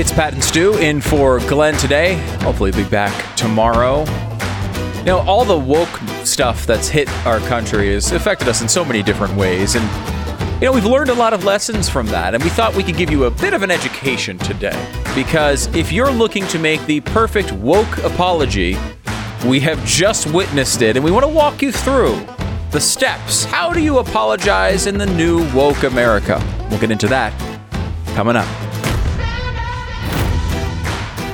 It's Pat and Stu in for Glenn today. Hopefully, be back tomorrow. Know, all the woke stuff that's hit our country has affected us in so many different ways. And, you know, we've learned a lot of lessons from that. And we thought we could give you a bit of an education today. Because if you're looking to make the perfect woke apology, we have just witnessed it. And we want to walk you through the steps. How do you apologize in the new woke America? We'll get into that coming up.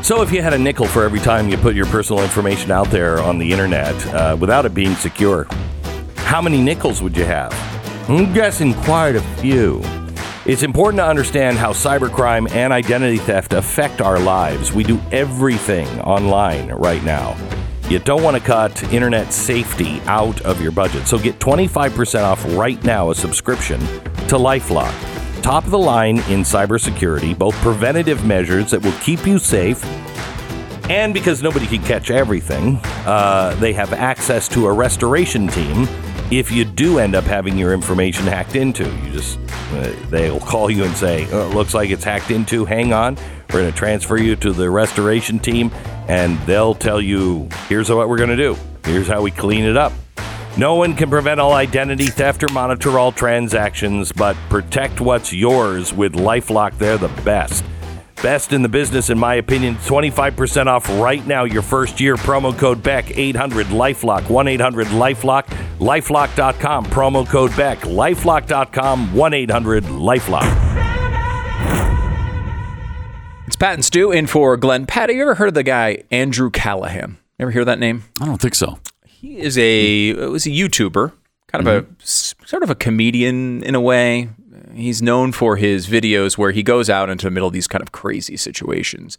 So, if you had a nickel for every time you put your personal information out there on the internet uh, without it being secure, how many nickels would you have? I'm guessing quite a few. It's important to understand how cybercrime and identity theft affect our lives. We do everything online right now. You don't want to cut internet safety out of your budget. So get 25% off right now a subscription to Lifelock. Top of the line in cybersecurity, both preventative measures that will keep you safe and because nobody can catch everything, uh, they have access to a restoration team if you do end up having your information hacked into. You just, uh, they'll call you and say, oh, it looks like it's hacked into, hang on. We're going to transfer you to the restoration team, and they'll tell you, here's what we're going to do. Here's how we clean it up. No one can prevent all identity theft or monitor all transactions, but protect what's yours with Lifelock. They're the best. Best in the business, in my opinion. 25% off right now your first year. Promo code BECK 800 Lifelock 1 800 Lifelock. Lifelock.com. Promo code BECK. Lifelock.com 1 800 Lifelock. It's Pat and Stu in for Glenn. Pat, have you ever heard of the guy Andrew Callaghan? Ever hear that name? I don't think so. He is a uh, was a YouTuber, kind of a, mm-hmm. sort of a comedian in a way. He's known for his videos where he goes out into the middle of these kind of crazy situations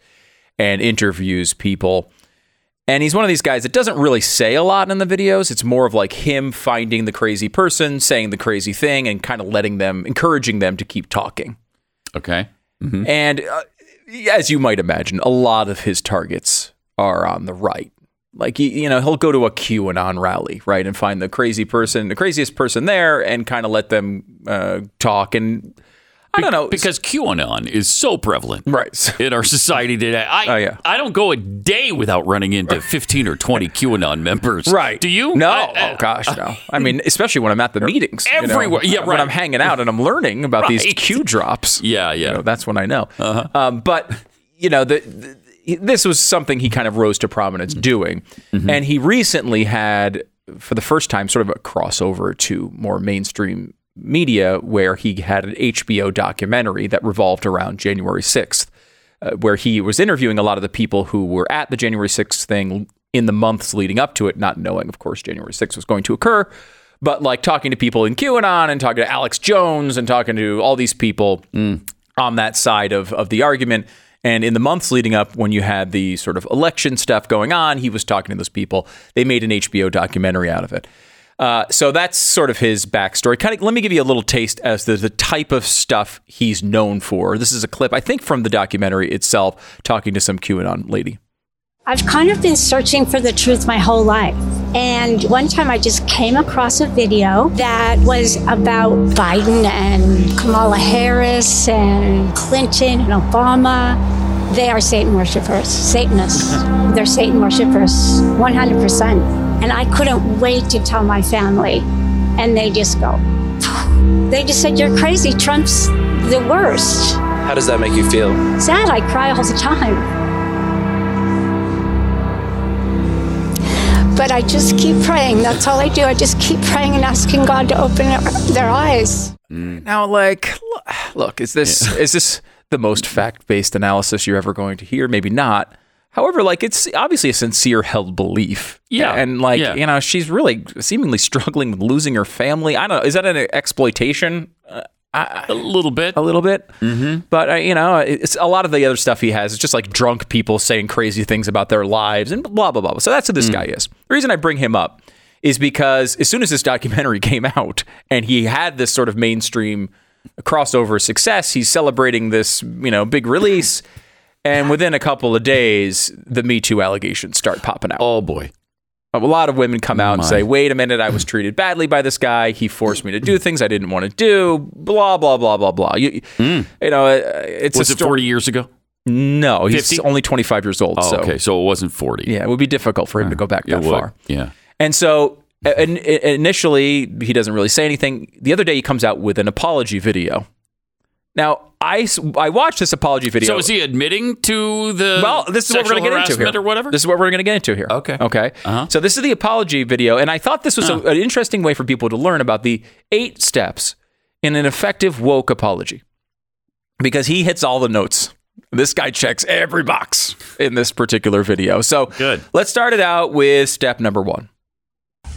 and interviews people. And he's one of these guys that doesn't really say a lot in the videos. It's more of like him finding the crazy person, saying the crazy thing, and kind of letting them, encouraging them to keep talking. Okay. Mm-hmm. And uh, as you might imagine, a lot of his targets are on the right. Like, you, you know, he'll go to a QAnon rally, right, and find the crazy person, the craziest person there, and kind of let them uh, talk. And I don't know. Because QAnon is so prevalent right. in our society today. I, Oh, yeah. I don't go a day without running into 15 or 20 QAnon members. Right. Do you? No. I- I- oh gosh, no. I mean, especially when I'm at the meetings. you know, Everywhere. Yeah, When. I'm hanging out and I'm learning about these Q drops. Yeah, you yeah. know, that's when I know. Um, but you know, the, the, this was something he kind of rose to prominence mm-hmm. doing, mm-hmm. and he recently had, for the first time, sort of a crossover to more mainstream media, where he had an HBO documentary that revolved around January sixth, uh, where he was interviewing a lot of the people who were at the January sixth thing in the months leading up to it, not knowing, of course, January sixth was going to occur. But like talking to people in QAnon and talking to Alex Jones and talking to all these people mm. on that side of, of the argument. And in the months leading up, when you had the sort of election stuff going on, he was talking to those people. They made an HBO documentary out of it. Uh, so that's sort of his backstory. Kind of, let me give you a little taste as to the type of stuff he's known for. This is a clip, I think, from the documentary itself, talking to some QAnon lady. I've kind of been searching for the truth my whole life. And one time I just came across a video that was about Biden and Kamala Harris and Clinton and Obama. They are Satan worshipers, Satanists. They're Satan worshipers, 100%. And I couldn't wait to tell my family. And they just go, they just said, You're crazy. Trump's the worst. How does that make you feel? Sad, I cry all the time. But I just keep praying. That's all I do. I just keep praying and asking God to open their, their eyes. Now, like, look, is this is this the most fact based analysis you're ever going to hear? Maybe not. However, like it's obviously a sincere held belief. Yeah, And like, yeah. you know, she's really seemingly struggling with losing her family. I don't know. Is that an exploitation? Uh, I, A little bit. a little bit. Mm-hmm. But, uh, you know, it's a lot of the other stuff he has. It's just like drunk people saying crazy things about their lives and blah, blah, blah. So that's who this guy is. The reason I bring him up is because as soon as this documentary came out and he had this sort of mainstream crossover success, he's celebrating this, you know, big release. And within a couple of days, the Me Too allegations start popping out. Oh boy. A lot of women come out and say, wait a minute, I was treated badly by this guy. He forced me to do things I didn't want to do. Blah, blah, blah, blah, blah. You, you know, uh, it's. Was it story. 40 years ago? No, he's 50? only 25 years old. Oh, so, okay. So it wasn't 40. yeah, it would be difficult for him to go back that would. far. Yeah. And so uh, in, in- initially, he doesn't really say anything. The other day, he comes out with an apology video. Now, I, I watched this apology video. So is he admitting to the Well, this is what we're going to get into here. or whatever? This is what we're going to get into here. Okay. Okay. Uh-huh. So this is the apology video, and I thought this was a, an interesting way for people to learn about the eight steps in an effective woke apology, because he hits all the notes. This guy checks every box in this particular video. So Good. Let's start it out with step number one.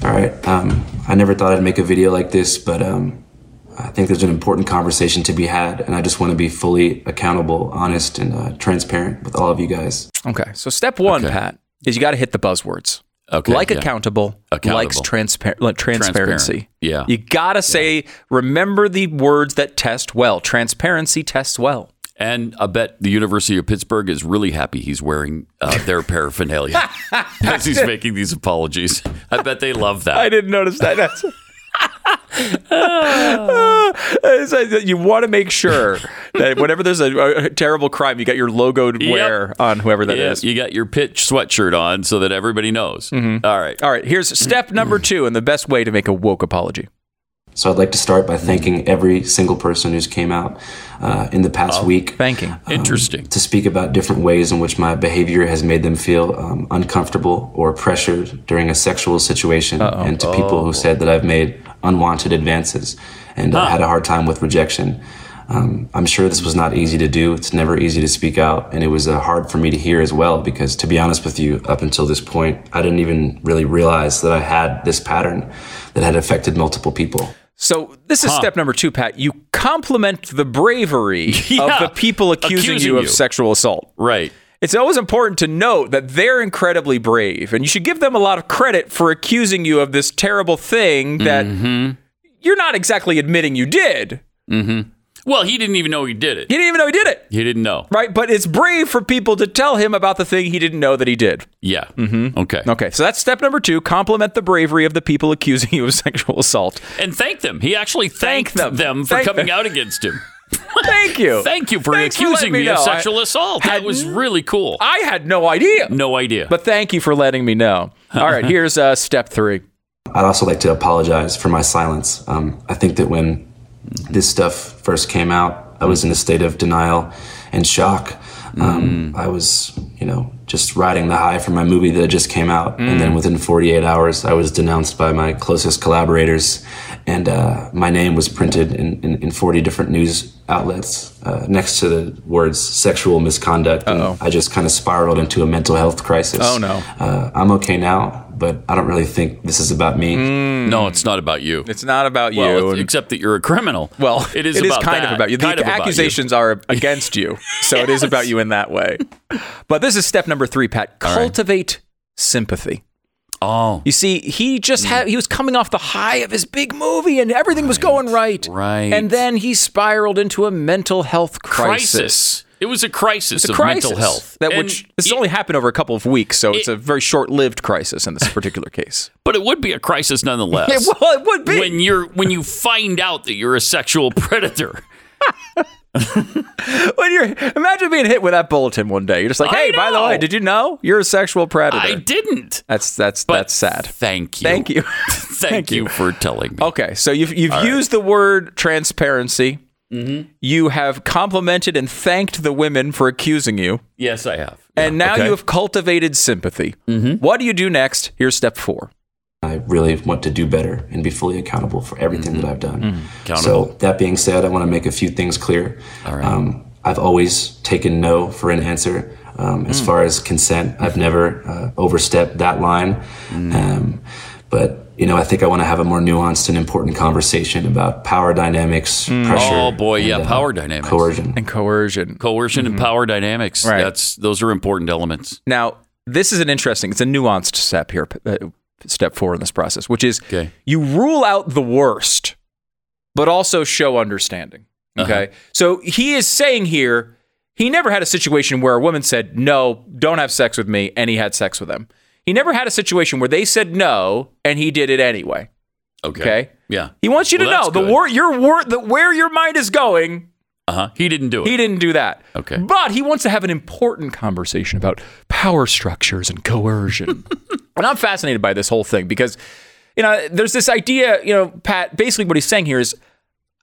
All right. Um, I never thought I'd make a video like this, but um, I think there's an important conversation to be had, and I just want to be fully accountable, honest, and uh, transparent with all of you guys. Okay. So step one, Okay. Pat, is you got to hit the buzzwords. Okay, Like yeah. accountable, Accountable. likes transpa- like transparency. Transparent. Yeah. You got to say, remember the words that test well. Transparency tests well. And I bet the University of Pittsburgh is really happy he's wearing uh, their paraphernalia as he's making these apologies. I bet they love that. I didn't notice that. That's. It's like that you want to make sure that whenever there's a, a terrible crime, you got your logoed Yep. wear on whoever that is. yeah, you got your pitch sweatshirt on so that everybody knows. Mm-hmm. All right. All right, here's step number two, and the best way to make a woke apology. So I'd like to start by thanking every single person who's came out uh, in the past week. Thanking. Interesting. to speak about different ways in which my behavior has made them feel um, uncomfortable or pressured during a sexual situation, and to people who said that I've made unwanted advances and uh, had a hard time with rejection. Um, I'm sure this was not easy to do. It's never easy to speak out, and it was uh, hard for me to hear as well. Because to be honest with you, up until this point, I didn't even really realize that I had this pattern that had affected multiple people. So this is step number two, Pat. You compliment the bravery Yeah. of the people accusing, Accusing you of you. sexual assault. Right. It's always important to note that they're incredibly brave, and you should give them a lot of credit for accusing you of this terrible thing that mm-hmm. you're not exactly admitting you did. Mm-hmm. Well, he didn't even know he did it. He didn't even know he did it, He didn't know. right? But it's brave for people to tell him about the thing he didn't know that he did. Yeah. Mm-hmm. Okay. Okay, so that's step number two. Compliment the bravery of the people accusing you of sexual assault. And thank them. He actually thanked Thank them. them, for Thank coming them. out against him. Thank you. Thank you for Thanks accusing letting me, me of know. I sexual assault. That was really cool. I had no idea. no idea. But thank you for letting me know. All right, here's uh, step three. I'd also like to apologize for my silence. Um, I think that when this stuff first came out, I was in a state of denial and shock. Um, I was, you know, just riding the high from my movie that just came out. And then within 48 hours, I was denounced by my closest collaborators. And uh, my name was printed in, in, in 40 different news outlets uh, next to the words sexual misconduct. And I just kind of spiraled into a mental health crisis. Oh, no. Uh, I'm okay now, but I don't really think this is about me. no, it's not about you. It's not about well, you. and- except that you're a criminal. well, it is. It is about kind that. of about you. The Kind of about you. accusations are against you, so it is about you in that way. But this is step number three, Pat. Cultivate sympathy. Oh, You see, he just had he was coming off the high of his big movie and everything was going right. right. And then he spiraled into a mental health crisis. crisis. It was a crisis It's a of crisis. mental health. That And which this has it- only happened over a couple of weeks, so it's a very short-lived crisis in this particular case. but it would be a crisis nonetheless. Yeah, well, it would be. when you're when you find out that you're a sexual predator. when you're imagine being hit with that bulletin one day. You're just like, hey, by the way, did you know you're a sexual predator? I didn't. That's that's But that's sad. Thank you. Thank you. Thank, you. for telling me. Okay, so you've you've used the word transparency. Mm-hmm. You have complimented and thanked the women for accusing you, Yes, I have. and Yeah, now okay. you have cultivated sympathy. Mm-hmm. What do you do next? Here's step four. I really want to do better and be fully accountable for everything that I've done. Accountable. So that being said, I want to make a few things clear. All right. Um, I've always taken no for an answer. Um, as far as consent, I've never uh, overstepped that line. Um, but you know, I think I want to have a more nuanced and important conversation about power dynamics, pressure. Oh, boy, yeah, and, uh, power dynamics. coercion. And coercion. coercion and power dynamics. Right. That's those are important elements. Now, this is an interesting, it's a nuanced step here, uh, step four in this process, which is Okay. you rule out the worst, but also show understanding. Uh-huh. Okay. So he is saying here, he never had a situation where a woman said, no, don't have sex with me, and he had sex with them. He never had a situation where they said no, and he did it anyway. Okay. Okay. Yeah. He wants you to know the good. war, your war, the, where your mind is going. Uh huh. He didn't do it. He didn't do that. Okay. But he wants to have an important conversation about power structures and coercion. and I'm fascinated by this whole thing because, you know, there's this idea, you know, Pat, basically what he's saying here is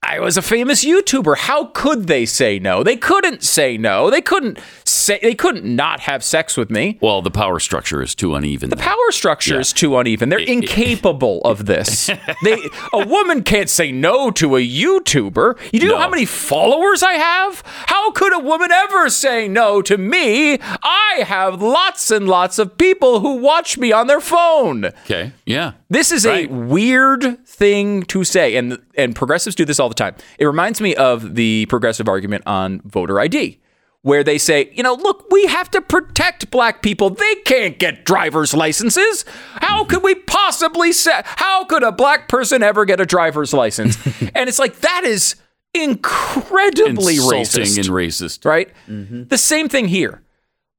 I was a famous YouTuber. How could they say no? They couldn't say no. They couldn't say they couldn't not have sex with me. well, the power structure is too uneven. The power structure is too uneven. They're incapable of this. They a woman can't say no to a YouTuber. You do know No. how many followers I have? How could a woman ever say no to me? I have lots and lots of people who watch me on their phone. okay. Yeah. This is Right. a weird thing to say, and and progressives do this all the time. It reminds me of the progressive argument on voter ID, where they say, you know, look, we have to protect black people. They can't get driver's licenses. How could we possibly say? How could a black person ever get a driver's license? and it's like that is incredibly Insulting racist and racist. right? Mm-hmm. The same thing here.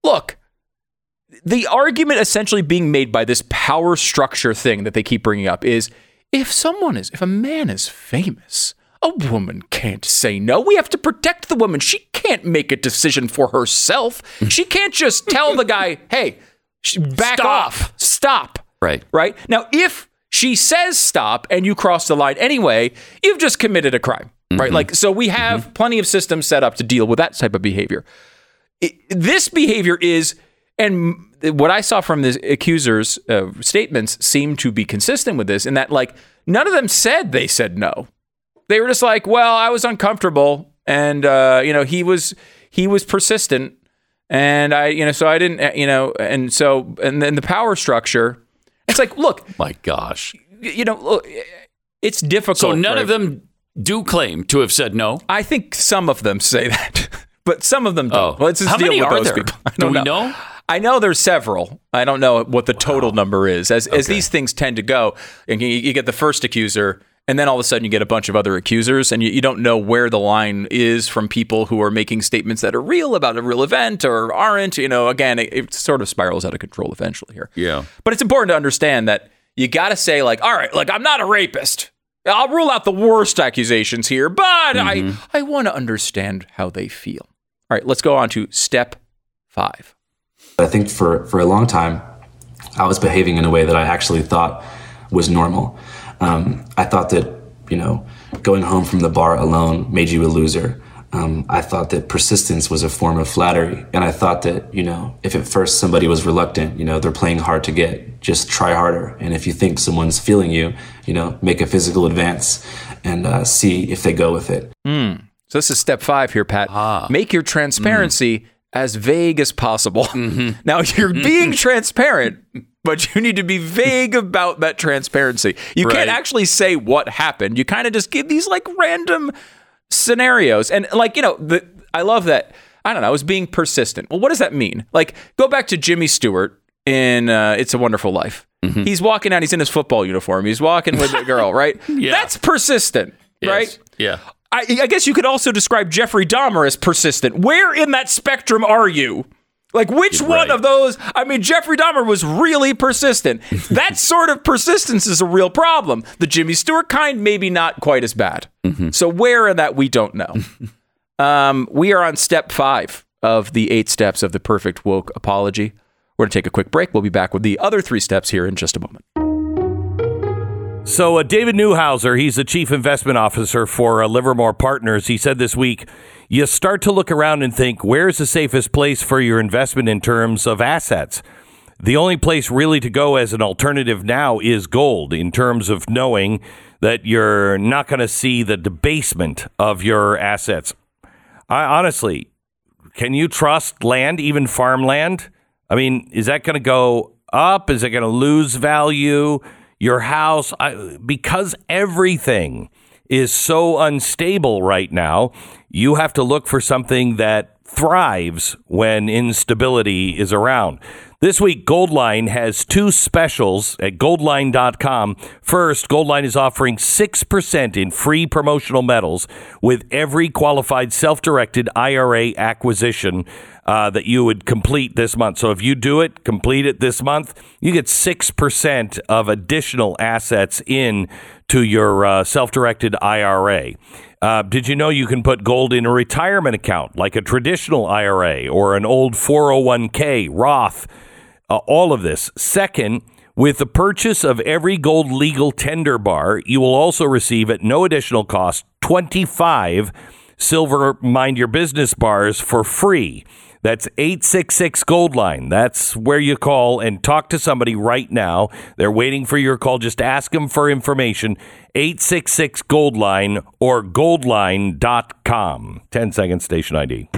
Look, the argument essentially being made by this power structure thing that they keep bringing up is if someone is, if a man is famous, a woman can't say no. We have to protect the woman. She can't make a decision for herself. She can't just tell the guy, hey, back Stop. off, stop. Right. Right? Now, if she says stop and you cross the line anyway, you've just committed a crime. Right? Like, so we have plenty of systems set up to deal with that type of behavior it- this behavior is, and what I saw from the accusers' uh, statements seemed to be consistent with this, in that like none of them said they said no. They were just like, well, I was uncomfortable, and uh, you know he was he was persistent, and I you know so I didn't uh, you know and so and then the power structure. It's like, look, My gosh. you know, look, it's difficult. So none right? of them do claim to have said no. I think some of them say that, but some of them don't. Oh. Let's just How deal many with are those there? people. I Do we know? I know there's several. I don't know what the total number is. As as these things tend to go, and you, you get the first accuser, and then all of a sudden you get a bunch of other accusers, and you, you don't know where the line is from people who are making statements that are real about a real event or aren't. You know, again, it, it sort of spirals out of control eventually here. Yeah. But it's important to understand that you got to say, like, all right, like, I'm not a rapist. I'll rule out the worst accusations here, but I, mm-hmm. I want to understand how they feel. All right, let's go on to step five. I think for, for a long time, I was behaving in a way that I actually thought was normal. Um, I thought that, you know, going home from the bar alone made you a loser. Um, I thought that persistence was a form of flattery. And I thought that, you know, if at first somebody was reluctant, you know, they're playing hard to get, just try harder. And if you think someone's feeling you, you know, make a physical advance and uh, see if they go with it. So this is step five here, Pat. Make your transparency as vague as possible. Now you're being transparent, but you need to be vague about that transparency. You Right. can't actually say what happened. You kind of just give these like random scenarios, and like you know, the I love that. I don't know. I was being persistent. Well, what does that mean? Like, go back to Jimmy Stewart in uh, "It's a Wonderful Life." He's walking out. He's in his football uniform. He's walking with a girl, right? Yeah. That's persistent, Yes. right? Yeah. I, I guess you could also describe Jeffrey Dahmer as persistent. Where in that spectrum are you? Like, which one of those? I mean, Jeffrey Dahmer was really persistent. that sort of persistence is a real problem. The Jimmy Stewart kind, maybe not quite as bad. So, where in that, we don't know. um, we are on step five of the eight steps of the perfect woke apology. We're going to take a quick break. We'll be back with the other three steps here in just a moment. So, uh, David Neuhauser, he's the chief investment officer for uh, Livermore Partners. He said this week, you start to look around and think, where's the safest place for your investment in terms of assets? The only place really to go as an alternative now is gold in terms of knowing that you're not going to see the debasement of your assets. I honestly, can you trust land, even farmland? I mean, is that going to go up? Is it going to lose value? Your house, I, because everything is so unstable right now, you have to look for something that thrives when instability is around. This week, Goldline has two specials at goldline.com. First, Goldline is offering 6% in free promotional medals with every qualified self directed IRA acquisition uh, that you would complete this month. So if you do it, complete it this month, you get 6% of additional assets in to your uh, self directed IRA. Uh, did you know you can put gold in a retirement account like a traditional IRA or an old 401k, Roth? Uh, all of this. Second, with the purchase of every gold legal tender bar, you will also receive at no additional cost 25 silver mind your business bars for free. That's 866 Gold Line. That's where you call and talk to somebody right now. They're waiting for your call. Just ask them for information. 866 Gold Line or goldline.com. 10 second station ID.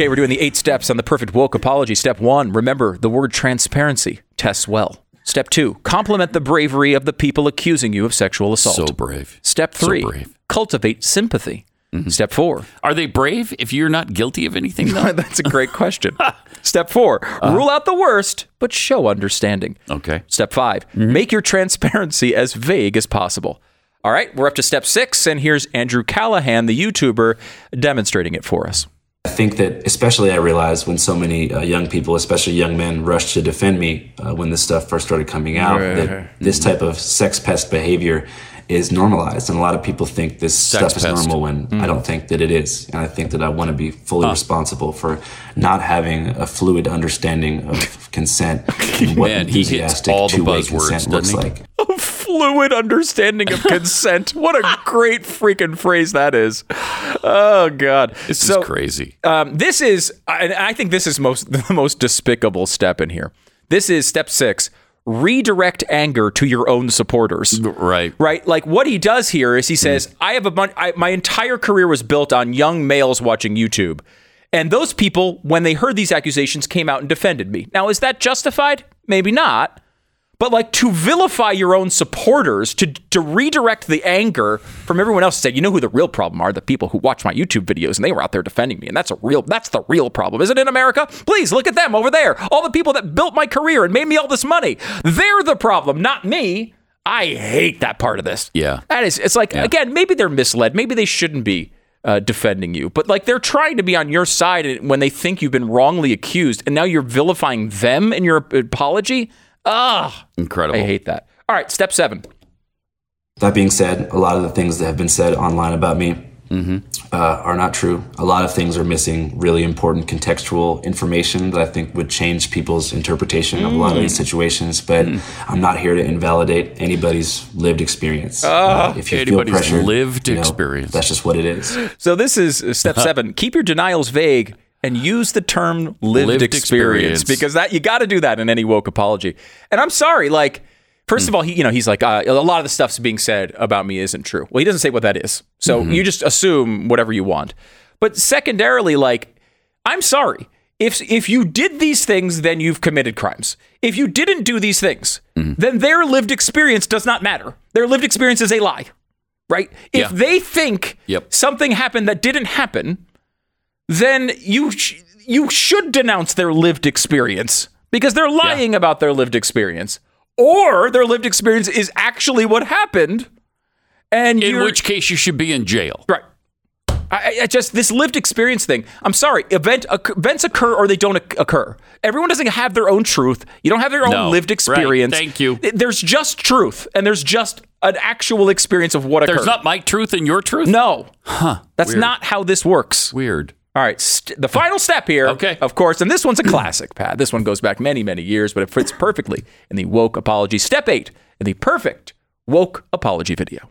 Okay, we're doing the eight steps on the perfect woke apology. Step one, remember the word transparency tests well. Step two, compliment the bravery of the people accusing you of sexual assault. So brave. Step three, So brave. cultivate sympathy. Mm-hmm. Step four, Are they brave if you're not guilty of anything? Though? that's a great question. Step four, uh-huh. rule out the worst, but show understanding. okay. Step 5 mm-hmm. make your transparency as vague as possible. All right, we're up to step six, and here's Andrew Callaghan, the YouTuber, demonstrating it for us. I think that, especially, I realized when so many uh, young people, especially young men, rushed to defend me uh, when this stuff first started coming out, that this type of sex pest behavior is normalized. And a lot of people think this stuff is normal when I don't think that it is. And I think that I want to be fully responsible for not having a fluid understanding of consent and what Man, enthusiastic two-way consent looks like. Fluid understanding of consent. what a great freaking phrase that is. Oh, God. This so, is crazy. Um, this is, and I think this is most the most despicable step in here. This is step six redirect anger to your own supporters. right. right? Like what he does here is he says, "I have a bunch. I, my entire career was built on young males watching YouTube, and those people, when they heard these accusations, came out and defended me. Now, is that justified? Maybe not." But like to vilify your own supporters, to to redirect the anger from everyone else, to say, you know who the real problem are? The people who watch my YouTube videos and they were out there defending me, and that's a real that's the real problem, isn't it, in America? Please look at them over there. All the people that built my career and made me all this money. They're the problem, not me. I hate that part of this. Yeah. That is, it's like, again, maybe they're misled. Maybe they shouldn't be uh, defending you, but like they're trying to be on your side when they think you've been wrongly accused, and now you're vilifying them in your apology. Ah, Incredible. I hate that. All right, step seven. That being said, a lot of the things that have been said online about me uh, are not true. A lot of things are missing really important contextual information that I think would change people's interpretation of a lot of these situations. But I'm not here to invalidate anybody's lived experience. Uh, if you anybody's feel pressured, lived you know, experience. that's just what it is. So this is uh, step seven. Keep your denials vague and use the term lived, Lived experience, experience. because that you got to do that in any woke apology. And I'm sorry, like. First Hmm. of all, he, you know, he's like, uh, a lot of the stuff's being said about me isn't true. Well, he doesn't say what that is. So Mm-hmm. you just assume whatever you want. But secondarily, like, I'm sorry. If if you did these things, then you've committed crimes. If you didn't do these things, Mm-hmm. then their lived experience does not matter. Their lived experience is a lie, right? If Yeah. they think Yep. something happened that didn't happen, then you sh- you should denounce their lived experience because they're lying about their lived experience, or their lived experience is actually what happened, and In which case, you should be in jail. Right. I, I just this lived experience thing. I'm sorry. Event events occur or they don't occ- occur. Everyone doesn't have their own truth. You don't have their own No. lived Right. experience. Thank you. There's just truth, and there's just an actual experience of what There's occurred. There's not my truth and your truth. no, huh? That's Weird. not how this works. Weird. All right, st- the final step here, Okay. of course, and this one's a classic, Pat. This one goes back many, many years, but it fits perfectly in the woke apology. Step eight in the perfect woke apology video.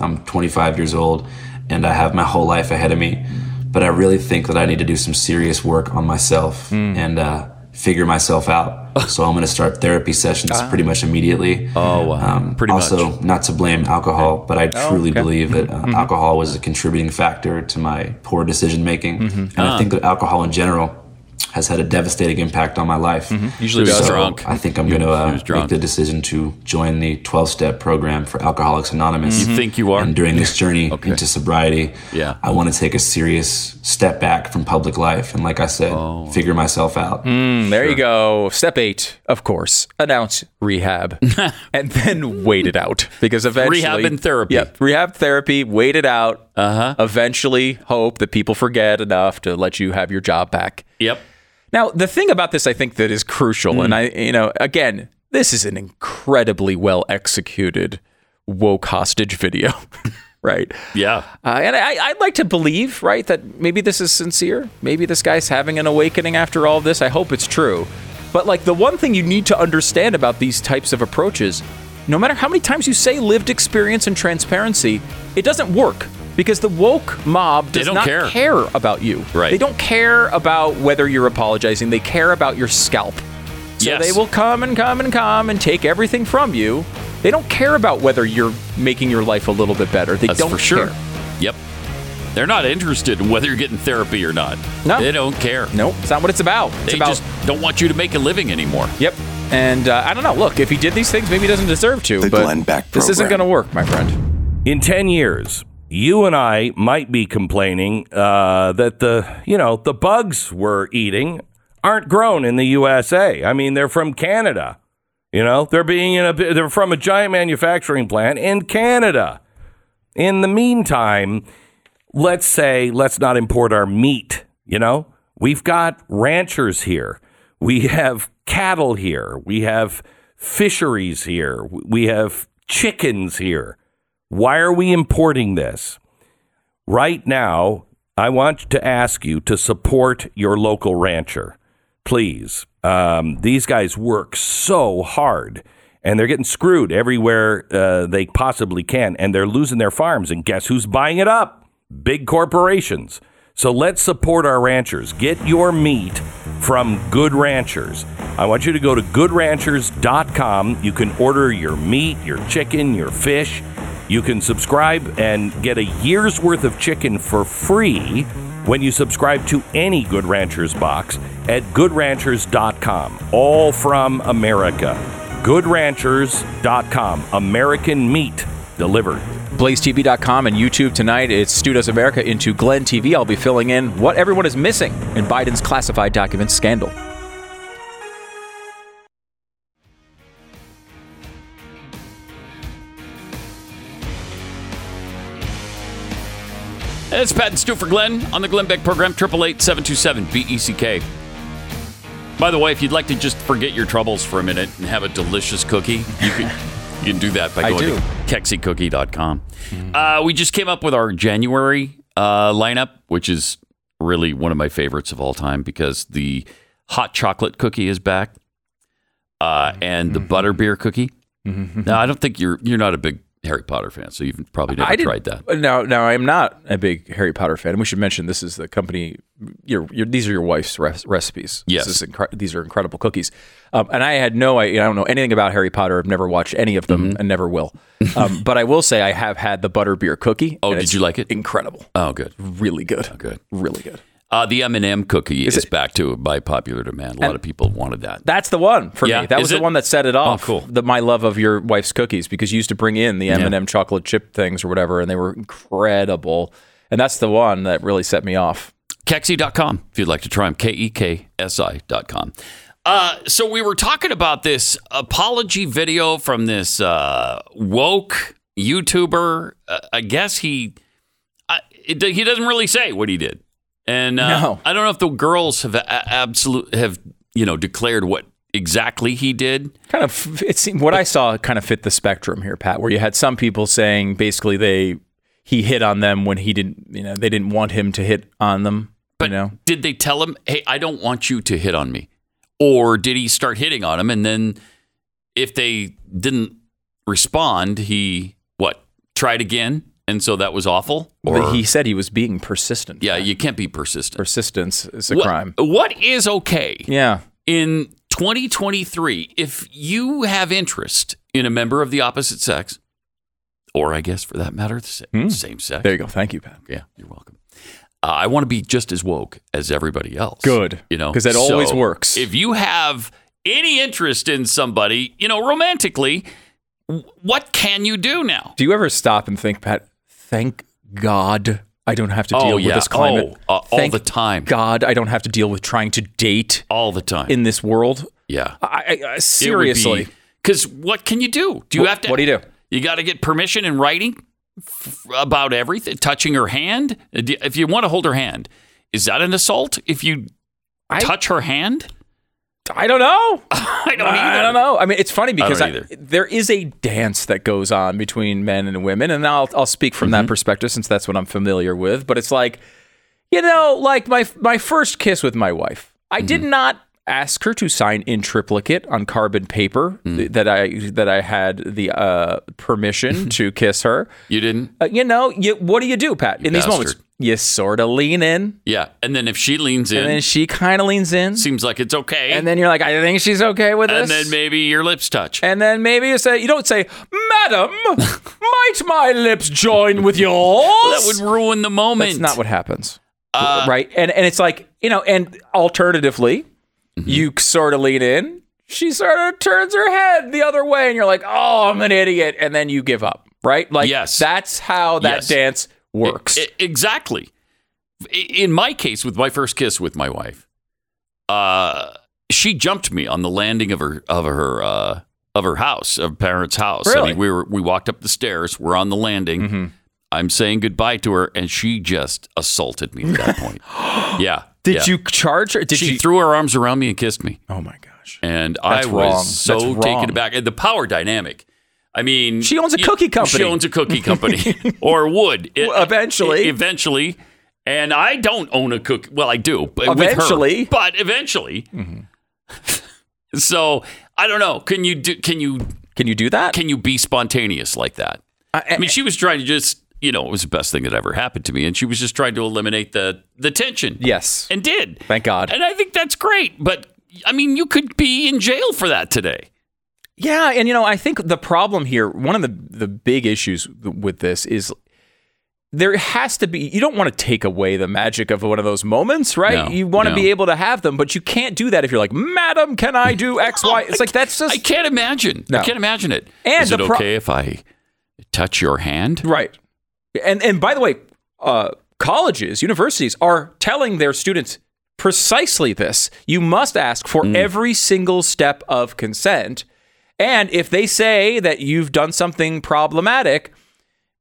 I'm 25 years old and I have my whole life ahead of me. But I really think that I need to do some serious work on myself Hmm. and uh, figure myself out. so I'm going to start therapy sessions pretty much immediately. Oh, wow. Um, Pretty also, much. not to blame alcohol, but I truly okay. believe that uh, alcohol was a contributing factor to my poor decision making. And I think that alcohol in general has had a devastating impact on my life. Usually He was does. So drunk. I think I'm going to uh, make the decision to join the 12 step program for Alcoholics Anonymous. You think you are? And during this journey into sobriety, Yeah. I want to take a serious step back from public life. And like I said, Oh. figure myself out. Mm, there you go. Step eight, of course, announce rehab, and then wait it out because eventually Rehab and therapy. Yep, rehab therapy. Wait it out. Uh huh. Eventually, hope that people forget enough to let you have your job back. Yep. Now, the thing about this, I think, that is crucial, and I, you know, again, this is an incredibly well executed woke hostage video, right? Yeah. Uh, and I, I'd like to believe, right, that maybe this is sincere. Maybe this guy's having an awakening after all this. I hope it's true. But like the one thing you need to understand about these types of approaches, no matter how many times you say lived experience and transparency, it doesn't work because the woke mob does not care. about you. Right. They don't care about whether you're apologizing. They care about your scalp. So Yes. they will come and come and come and take everything from you. They don't care about whether you're making your life a little bit better. They That's don't for sure. care. Yep. They're not interested in whether you're getting therapy or not. No. They don't care. Nope, it's not what it's about. It's They about just don't want you to make a living anymore. yep. And uh, I don't know. Look, if he did these things, maybe he doesn't deserve to. The but Glenn Beck this isn't going to work, my friend. In 10 years, you and I might be complaining uh, that the, you know, the bugs we're eating aren't grown in the USA. I mean, they're from Canada. You know, they're being in a they're from a giant manufacturing plant in Canada. In the meantime, let's say let's not import our meat, you know? We've got ranchers here. We have cattle here. We have fisheries here. We have chickens here. Why are we importing this? Right now, I want to ask you to support your local rancher. Please. Um, these guys work so hard and they're getting screwed everywhere uh, they possibly can and they're losing their farms. And guess who's buying it up? Big corporations. So let's support our ranchers. Get your meat from Good Ranchers. I want you to go to goodranchers.com. You can order your meat, your chicken, your fish. You can subscribe and get a year's worth of chicken for free when you subscribe to any Good Ranchers box at goodranchers.com. All from America. Goodranchers.com. American meat delivered. BlazeTV.com and YouTube tonight. It's Stu Does America into Glenn TV. I'll be filling in what everyone is missing in Biden's classified documents scandal. It's Pat and Stu for Glenn on the Glenn Beck program, 888 727 BECK. By the way, if you'd like to just forget your troubles for a minute and have a delicious cookie, you can, you can do that by I going do. to keksicookie.com. Uh, we just came up with our January uh, lineup, which is really one of my favorites of all time because the hot chocolate cookie is back uh, and the butterbeer cookie. Now, I don't think you're you're not a big Harry Potter fan, so you've probably never I tried that. Now, now I am not a big Harry Potter fan. And we should mention this is the company. Your, your these are your wife's res- recipes. Yes. This is incre- these are incredible cookies. Um, and I had no, I, I don't know anything about Harry Potter. I've never watched any of them Mm-hmm. and never will. Um, but I will say I have had the butterbeer cookie. Oh, did you like it? Incredible. Oh, good. Really good. good. Really good. Uh, the M&M cookie is, it- back too by popular demand. A lot of people wanted that. That's the one for Yeah, me. That is was the one that set it off. cool. The, my love of your wife's cookies because you used to bring in the M and m chocolate chip things or whatever, and they were incredible. And that's the one that really set me off. Keksi.com if you'd like to try them. K E K S I.com. Uh, so we were talking about this apology video from this uh, woke YouTuber. Uh, I guess he I it, he doesn't really say what he did, and uh, No. I don't know if the girls have a- absolute have you know declared what exactly he did. Kind of, it seemed what I saw kind of fit the spectrum here, Pat. Where you had some people saying basically they he hit on them when he didn't, you know, they didn't want him to hit on them. But you know, did they tell him, "Hey, I don't want you to hit on me," or did he start hitting on him, and then if they didn't respond, he what tried again, and so that was awful? Or he said he was being persistent. yeah, you can't be persistent. persistence is a What- crime. What is okay Yeah, in 2023 if you have interest in a member of the opposite sex, or I guess for that matter, the sa- same sex? there you go. Thank you, Pat. Yeah, you're welcome. Uh, I want to be just as woke as everybody else. Good. You know, because that always works. If you have any interest in somebody, you know, romantically, what can you do now? Do you ever stop and think, Pat? Thank God I don't have to deal Oh, with this climate. Oh, uh, all the time. God I don't have to deal with trying to date All the time. in this world. yeah. I, I, I seriously. Because what can you do? Do you What- have to? what do you do? You got to get permission in writing f- about everything. Touching her hand. If you want to hold her hand, is that an assault? If you I- touch her hand, I don't know. I don't either. I don't know. I mean, it's funny because don't I there is a dance that goes on between men and women, and I'll I'll speak from Mm-hmm. that perspective since that's what I'm familiar with. But it's like, you know, like my my first kiss with my wife, I Mm-hmm. did not ask her to sign in triplicate on carbon paper Mm. th- that I that I had the uh, permission to kiss her. You didn't. Uh, you know, you, what do you do, Pat? in these moments, bastard. You sort of lean in, Yeah, and then if she leans in, and then she kind of leans in, seems like it's okay, and then you're like, I think she's okay with and this. And then maybe your lips touch. And then maybe you say, you don't say, Madam, might my lips join with yours? that would ruin the moment. That's not what happens. Uh, right? And and it's like, you know, and alternatively, Mm-hmm. you sort of lean in, she sort of turns her head the other way, and you're like, oh, I'm an idiot. And then you give up, right? Like, Yes. that's how that Yes. dance works. I- exactly. In my case, with my first kiss with my wife, uh, she jumped me on the landing of her of her uh, of her house, of parents' house. I Really? mean, we were we walked up the stairs. We're on the landing. Mm-hmm. I'm saying goodbye to her, and she just assaulted me at that point. yeah. Did yeah. you charge her? Did She you? threw her arms around me and kissed me, oh my gosh. and That's I was wrong. so taken aback. And the power dynamic. I mean, She owns a cookie company. She owns a cookie company, or would It- eventually. eventually. And I don't own a cookie. Well, I do, but with her. Eventually. But eventually. Mm-hmm. so I don't know. Can you do? Can you? Can you do that? Can you be spontaneous like that? I mean, she was trying to just. You know, it was the best thing that ever happened to me, and she was just trying to eliminate the the tension. yes. and did. Thank God. And I think that's great. But I mean, you could be in jail for that today. Yeah, and you know, I think the problem here, one of the the big issues with this is there has to be you don't want to take away the magic of one of those moments, right? No, you want to be able to have them, but you can't do that if you're like, "Madam, can I do X, Y?" It's like that's just I can't imagine. No. I can't imagine it. And Is it pro- okay if I touch your hand? right. And and by the way, uh, colleges, universities are telling their students precisely this. You must ask for Mm. every single step of consent. And if they say that you've done something problematic,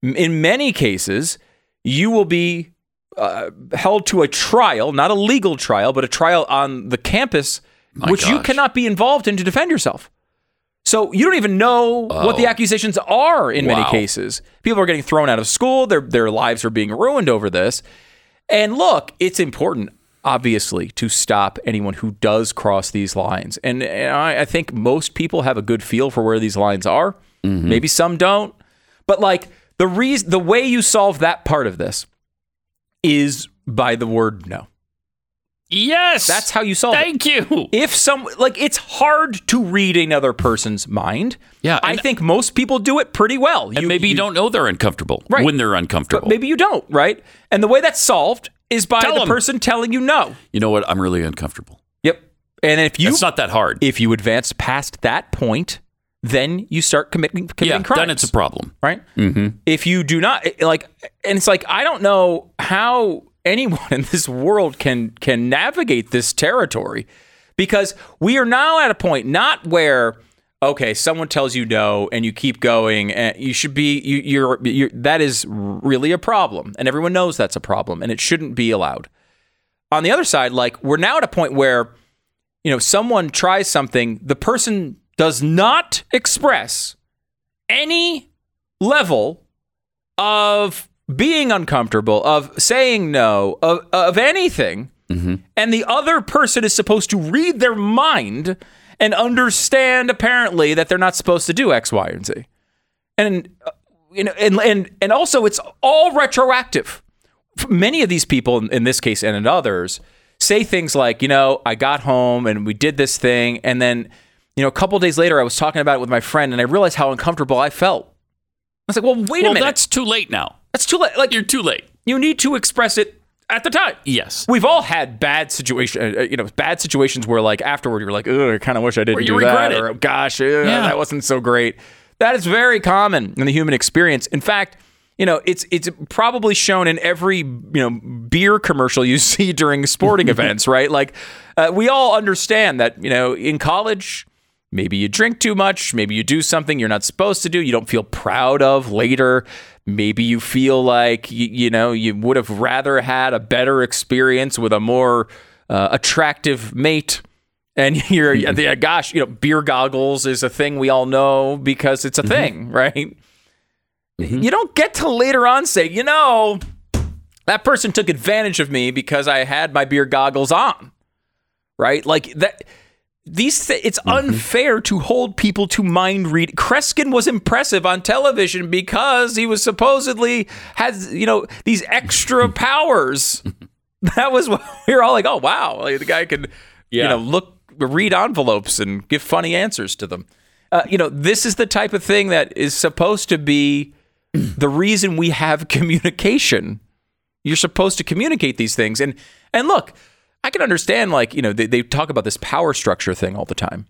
in many cases, you will be uh, held to a trial, not a legal trial, but a trial on the campus, My which you cannot be involved in to defend yourself. So you don't even know what the Oh. accusations are in many cases. People are getting thrown out of school. Their their lives are being ruined over this. And look, it's important, obviously, to stop anyone who does cross these lines. And, and I, I think most people have a good feel for where these lines are. Mm-hmm. Maybe some don't. But like the reason, the way you solve that part of this is by the word no. Yes. That's how you solve it. Thank you. If some like it's hard to read another person's mind. Yeah, I think most people do it pretty well. And maybe you, don't know they're uncomfortable Right. when they're uncomfortable. but maybe you don't, right? And the way that's solved is by Tell the 'em. person telling you no. you know what? I'm really uncomfortable. Yep. And if you it's not that hard. if you advance past that point, then you start committing committing yeah, crimes. then it's a problem. right? Mm-hmm. If you do not like, and it's like I don't know how anyone in this world can can navigate this territory because we are now at a point not where okay someone tells you no and you keep going and you should be you, you're, you're that is really a problem. And everyone knows that's a problem and it shouldn't be allowed. On the other side like we're now at a point where you know someone tries something the person does not express any level of being uncomfortable, of saying no, of, of anything, mm-hmm. and the other person is supposed to read their mind and understand apparently that they're not supposed to do X, Y, and Z. And uh, you know, and and and also it's all retroactive. Many of these people, in- in this case and in others, say things like, you know, I got home and we did this thing, and then, you know, a couple days later, I was talking about it with my friend, and I realized how uncomfortable I felt. I was like, well, wait well, a minute, that's too late now. that's too late. Like You're too late. you need to express it at the time. Yes. We've all had bad situation, uh, you know, bad situations where like afterward you're like, "Ugh, I kind of wish I didn't you do regret that," it. or "Gosh, uh, that wasn't so great." That is very common in the human experience. In fact, you know, it's it's probably shown in every you know beer commercial you see during sporting events, right? Like, uh, we all understand that you know in college. Maybe you drink too much. Maybe you do something you're not supposed to do. You don't feel proud of later. Maybe you feel like you, you know you would have rather had a better experience with a more uh, attractive mate. And you're, mm-hmm. yeah, gosh, you know, beer goggles is a thing we all know because it's a mm-hmm. thing, right? Mm-hmm. You don't get to later on say, you know, that person took advantage of me because I had my beer goggles on, right? Like that. These th- it's unfair to hold people to mind read. Kreskin was impressive on television because he was supposedly has you know these extra powers. that was what we were all like, oh wow, like, the guy could you know look read envelopes and give funny answers to them. Uh, you know, this is the type of thing that is supposed to be the reason we have communication. You're supposed to communicate these things, and and look, I can understand like you know they, they talk about this power structure thing all the time.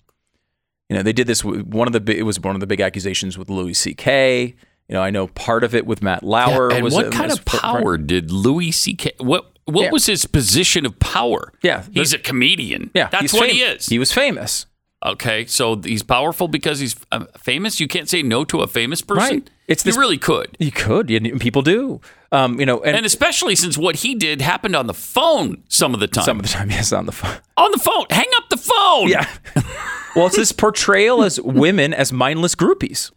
You know, they did this. with- One of the it was one of the big accusations with Louis C.K. You know, I know part of it with Matt Lauer. and was what kind was of power did Louis C.K. What what Yeah. was his position of power? Yeah, he's a comedian. Yeah, that's what fam- he is. He was famous. okay, so he's powerful because he's uh, famous. You can't say no to a famous person. Right. It's you really could, You could, you, people do. Um, you know, and, and especially since what he did happened on the phone some of the time. some of the time, yes, on the phone. on the phone. Hang up the phone. Yeah. well, it's this portrayal as women as mindless groupies,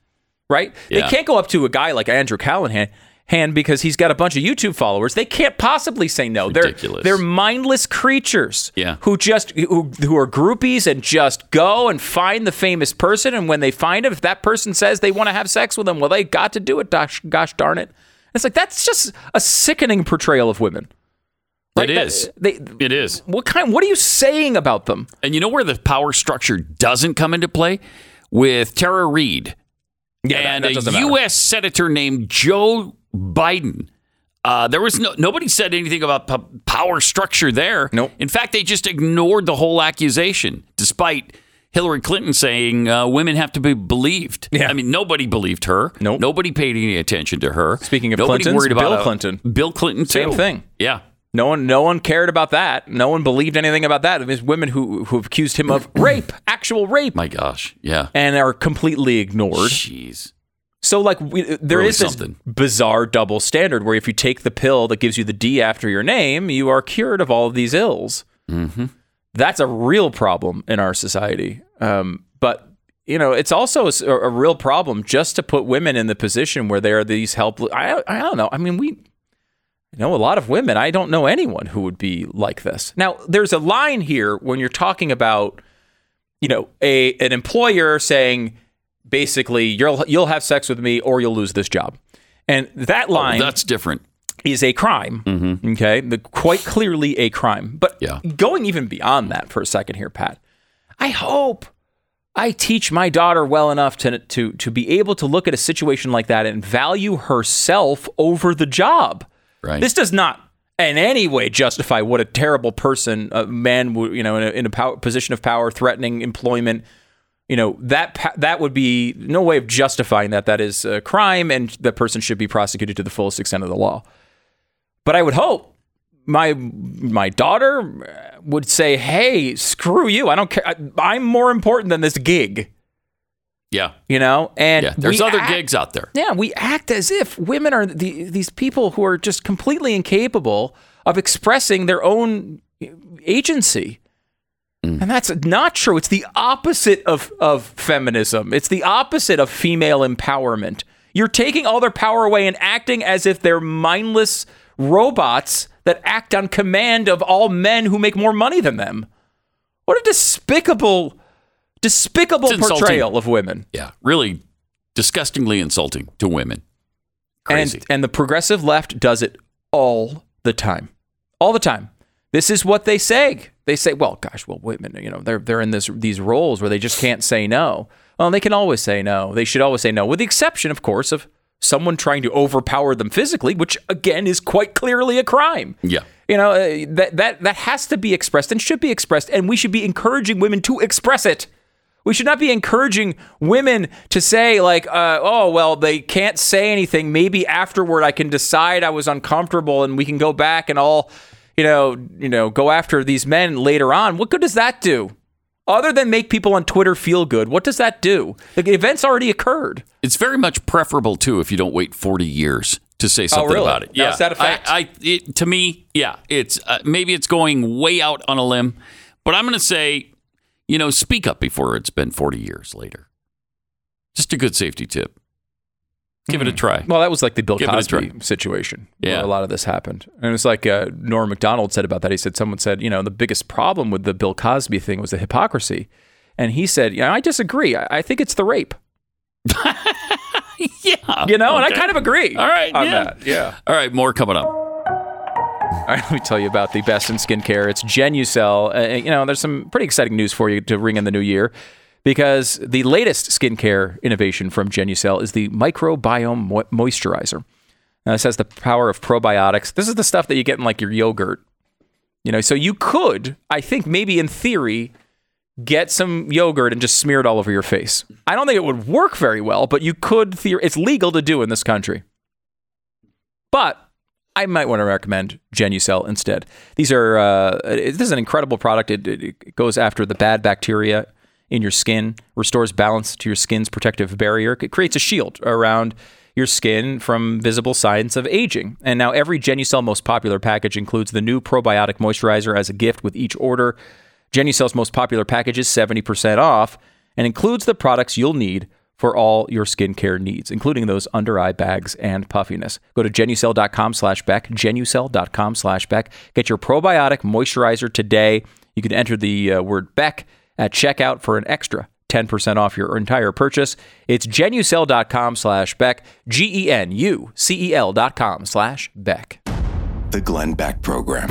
right? Yeah. They can't go up to a guy like Andrew Callaghan hand because he's got a bunch of YouTube followers. They can't possibly say no. Ridiculous. They're they're mindless creatures. Yeah. Who just who, who are groupies and just go and find the famous person and when they find him, if that person says they want to have sex with them, well, they got to do it. Gosh, gosh darn it. It's like that's just a sickening portrayal of women. it That- is. They, It is. what kind? What are you saying about them? And you know where the power structure doesn't come into play? With Tara Reade Yeah, and that a doesn't matter. U.S. senator named Joe Biden. Uh, there was no nobody said anything about p- power structure there. Nope. In fact, they just ignored the whole accusation, despite Hillary Clinton saying uh, women have to be believed. Yeah. I mean, nobody believed her. Nope. Nobody paid any attention to her. Speaking of nobody Clintons, worried about Bill a- Clinton. Bill Clinton, Same too. thing. Yeah. No one, no one cared about that. No one believed anything about that. There's women who who accused him of rape, actual rape, My gosh. Yeah. and are completely ignored. Jeez. So, like, we, there Really is this something. bizarre double standard where if you take the pill that gives you the D after your name, you are cured of all of these ills. Mm-hmm. That's a real problem in our society. Um, but you know, it's also a real problem just to put women in the position where they are these helpless. I, I don't know. I mean, we know a lot of women. I don't know anyone who would be like this. Now, there's a line here when you're talking about, you know, a an employer saying basically you'll you'll have sex with me or you'll lose this job. And that line Oh, That's different. is a crime. Okay, the, quite clearly a crime. But Yeah. going even beyond that for a second here, Pat, I hope I teach my daughter well enough to to to be able to look at a situation like that and value herself over the job. Right. This does not in any way justify what a terrible person, a man, would- you know, in a, in a power, position of power, threatening employment. You know that that would be no way of justifying that. That is a crime, and the person should be prosecuted to the fullest extent of the law. But I would hope my my daughter uh, would say, "Hey, screw you! I don't care. I, I'm more important than this gig." yeah. You know, and Yeah. There's other act- gigs out there. yeah, we act as if women are the, these people who are just completely incapable of expressing their own uh, agency. Mm. And that's not true. It's the opposite of, of feminism. It's the opposite of female empowerment. You're taking all their power away and acting as if they're mindless robots that act on command of all men who make more money than them. What a despicable, despicable It's insulting. portrayal of women. Yeah. Really disgustingly insulting to women. Crazy. And and the progressive left does it all the time. All the time. This is what they say. They say, "Well, gosh, well, women, you know, they're they're in this these roles where they just can't say no." Well, they can always say no. They should always say no, with the exception, of course, of someone trying to overpower them physically, which again is quite clearly a crime. Yeah. You know, uh, that that that has to be expressed and should be expressed and we should be encouraging women to express it. We should not be encouraging women to say like, uh, "Oh, well, they can't say anything. Maybe afterward I can decide I was uncomfortable and we can go back and all, you know, you know, go after these men later on." What good does that do? Other than make people on Twitter feel good, what does that do? The event's already occurred. It's very much preferable too if you don't wait 40 years to say something really? about it. Now, is that a fact? I, I it, to me, yeah, it's uh, maybe it's going way out on a limb, but I'm going to say, you know, speak up before it's been 40 years later. Just a good safety tip. Give it a try. Well, that was like the Bill Give Cosby situation. Yeah. where a lot of this happened, and it was like uh, Norm Macdonald said about that. He said someone said, you know, the biggest problem with the Bill Cosby thing was the hypocrisy, and he said, yeah, I disagree. I, I think it's the rape. yeah, You know, and I kind of agree. All right, on yeah. that. Yeah. All right, more coming up. All right, let me tell you about the best in skincare. It's Genucel. Uh, you know, there's some pretty exciting news for you to ring in the new year because the latest skincare innovation from Genucel is the microbiome mo- moisturizer. Now, this has the power of probiotics. This is the stuff that you get in like your yogurt. You know, so you could, I think, maybe in theory, get some yogurt and just smear it all over your face. I don't think it would work very well, but you could. Theor- it's legal to do in this country. But I might want to recommend Genucel instead. These are uh, this is an incredible product. It, it, it goes after the bad bacteria in your skin, restores balance to your skin's protective barrier. It creates a shield around your skin from visible signs of aging. And now every Genucel most popular package includes the new probiotic moisturizer as a gift with each order. Genucel's most popular package is 70% off and includes the products you'll need for all your skincare needs, including those under eye bags and puffiness. Go to genucel.com slash Beck, genucel.com slash Beck. Get your probiotic moisturizer today. You can enter the uh, word Beck at checkout for an extra 10% off your entire purchase. It's genucel.com slash Beck, G E N U C E L dot com slash Beck. The Glenn Beck Program.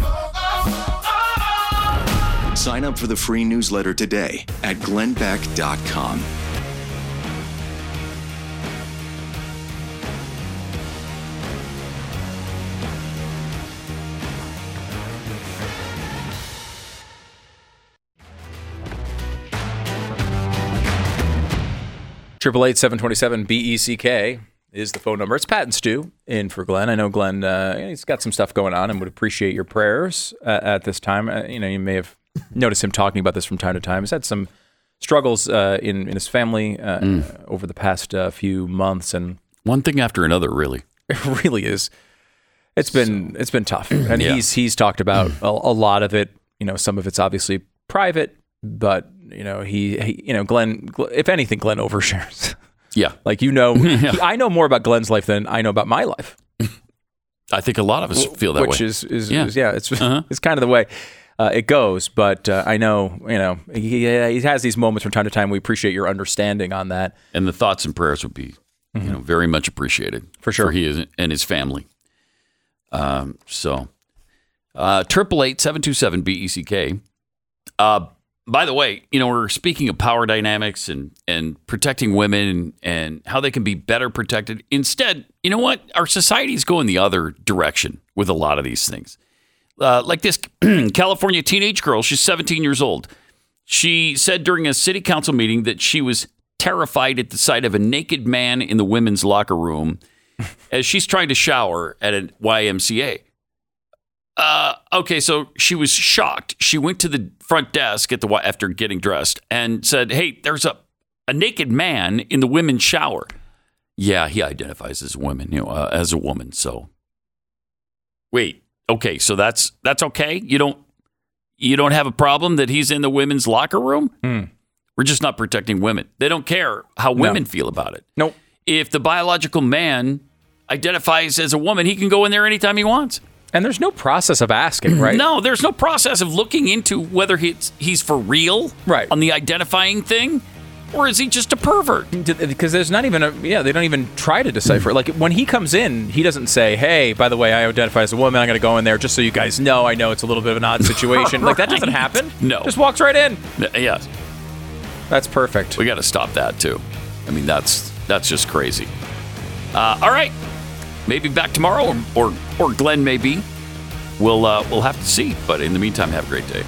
Sign up for the free newsletter today at glennbeck.com. Triple eight seven twenty seven B E C K is the phone number. It's Pat and Stu in for Glenn. I know Glenn. Uh, he's got some stuff going on, and would appreciate your prayers uh, at this time. Uh, you know, you may have noticed him talking about this from time to time. He's had some struggles uh, in in his family uh, over the past uh, few months, and One thing after another, really. it really is. It's been it's been tough, and Yeah. he's he's talked about a, a lot of it. You know, some of it's obviously private, but you know he, he you know Glenn. If anything, Glenn overshares. Yeah, Like you know, I know more about Glenn's life than I know about my life, I think a lot of us feel that which way. is is Yeah. yeah, is, yeah it's Uh-huh. it's kind of the way uh, it goes. But uh, I know you know he, he has these moments from time to time. We appreciate your understanding on that. and the thoughts and prayers would be, you know, very much appreciated For sure. for he is- and his family. Um, so, uh, triple eight seven two seven B E C K. By the way, you know, we're speaking of power dynamics and and protecting women and, how they can be better protected. Instead, you know what? Our society's going the other direction with a lot of these things. Uh, like this California teenage girl, she's 17 years old. She said during a city council meeting that she was terrified at the sight of a naked man in the women's locker room as she's trying to shower at a YMCA. Uh, okay, so she was shocked. She went to the front desk at the after getting dressed and said, "Hey, there's a a naked man in the women's shower." Yeah, he identifies as a woman, you know, uh, as a woman. So, wait, okay, so that's that's okay. You don't you don't have a problem that he's in the women's locker room. We're just not protecting women. They don't care how women feel about it. Nope. If the biological man identifies as a woman, he can go in there anytime he wants. And there's no process of asking, right? No, there's no process of looking into whether he's he's for real, Right. on the identifying thing, or is he just a pervert? because there's not even a yeah they don't even try to decipher like when he comes in he doesn't say hey by the way i identify as a woman i'm going to go in there just so you guys know i know it's a little bit of an odd situation like that doesn't happen No. just walks right in Yes, that's perfect we got to stop that too. I mean, that's that's just crazy. Uh, all right, maybe back tomorrow, or or, or Glenn maybe. We'll uh, we'll have to see. But in the meantime, have a great day.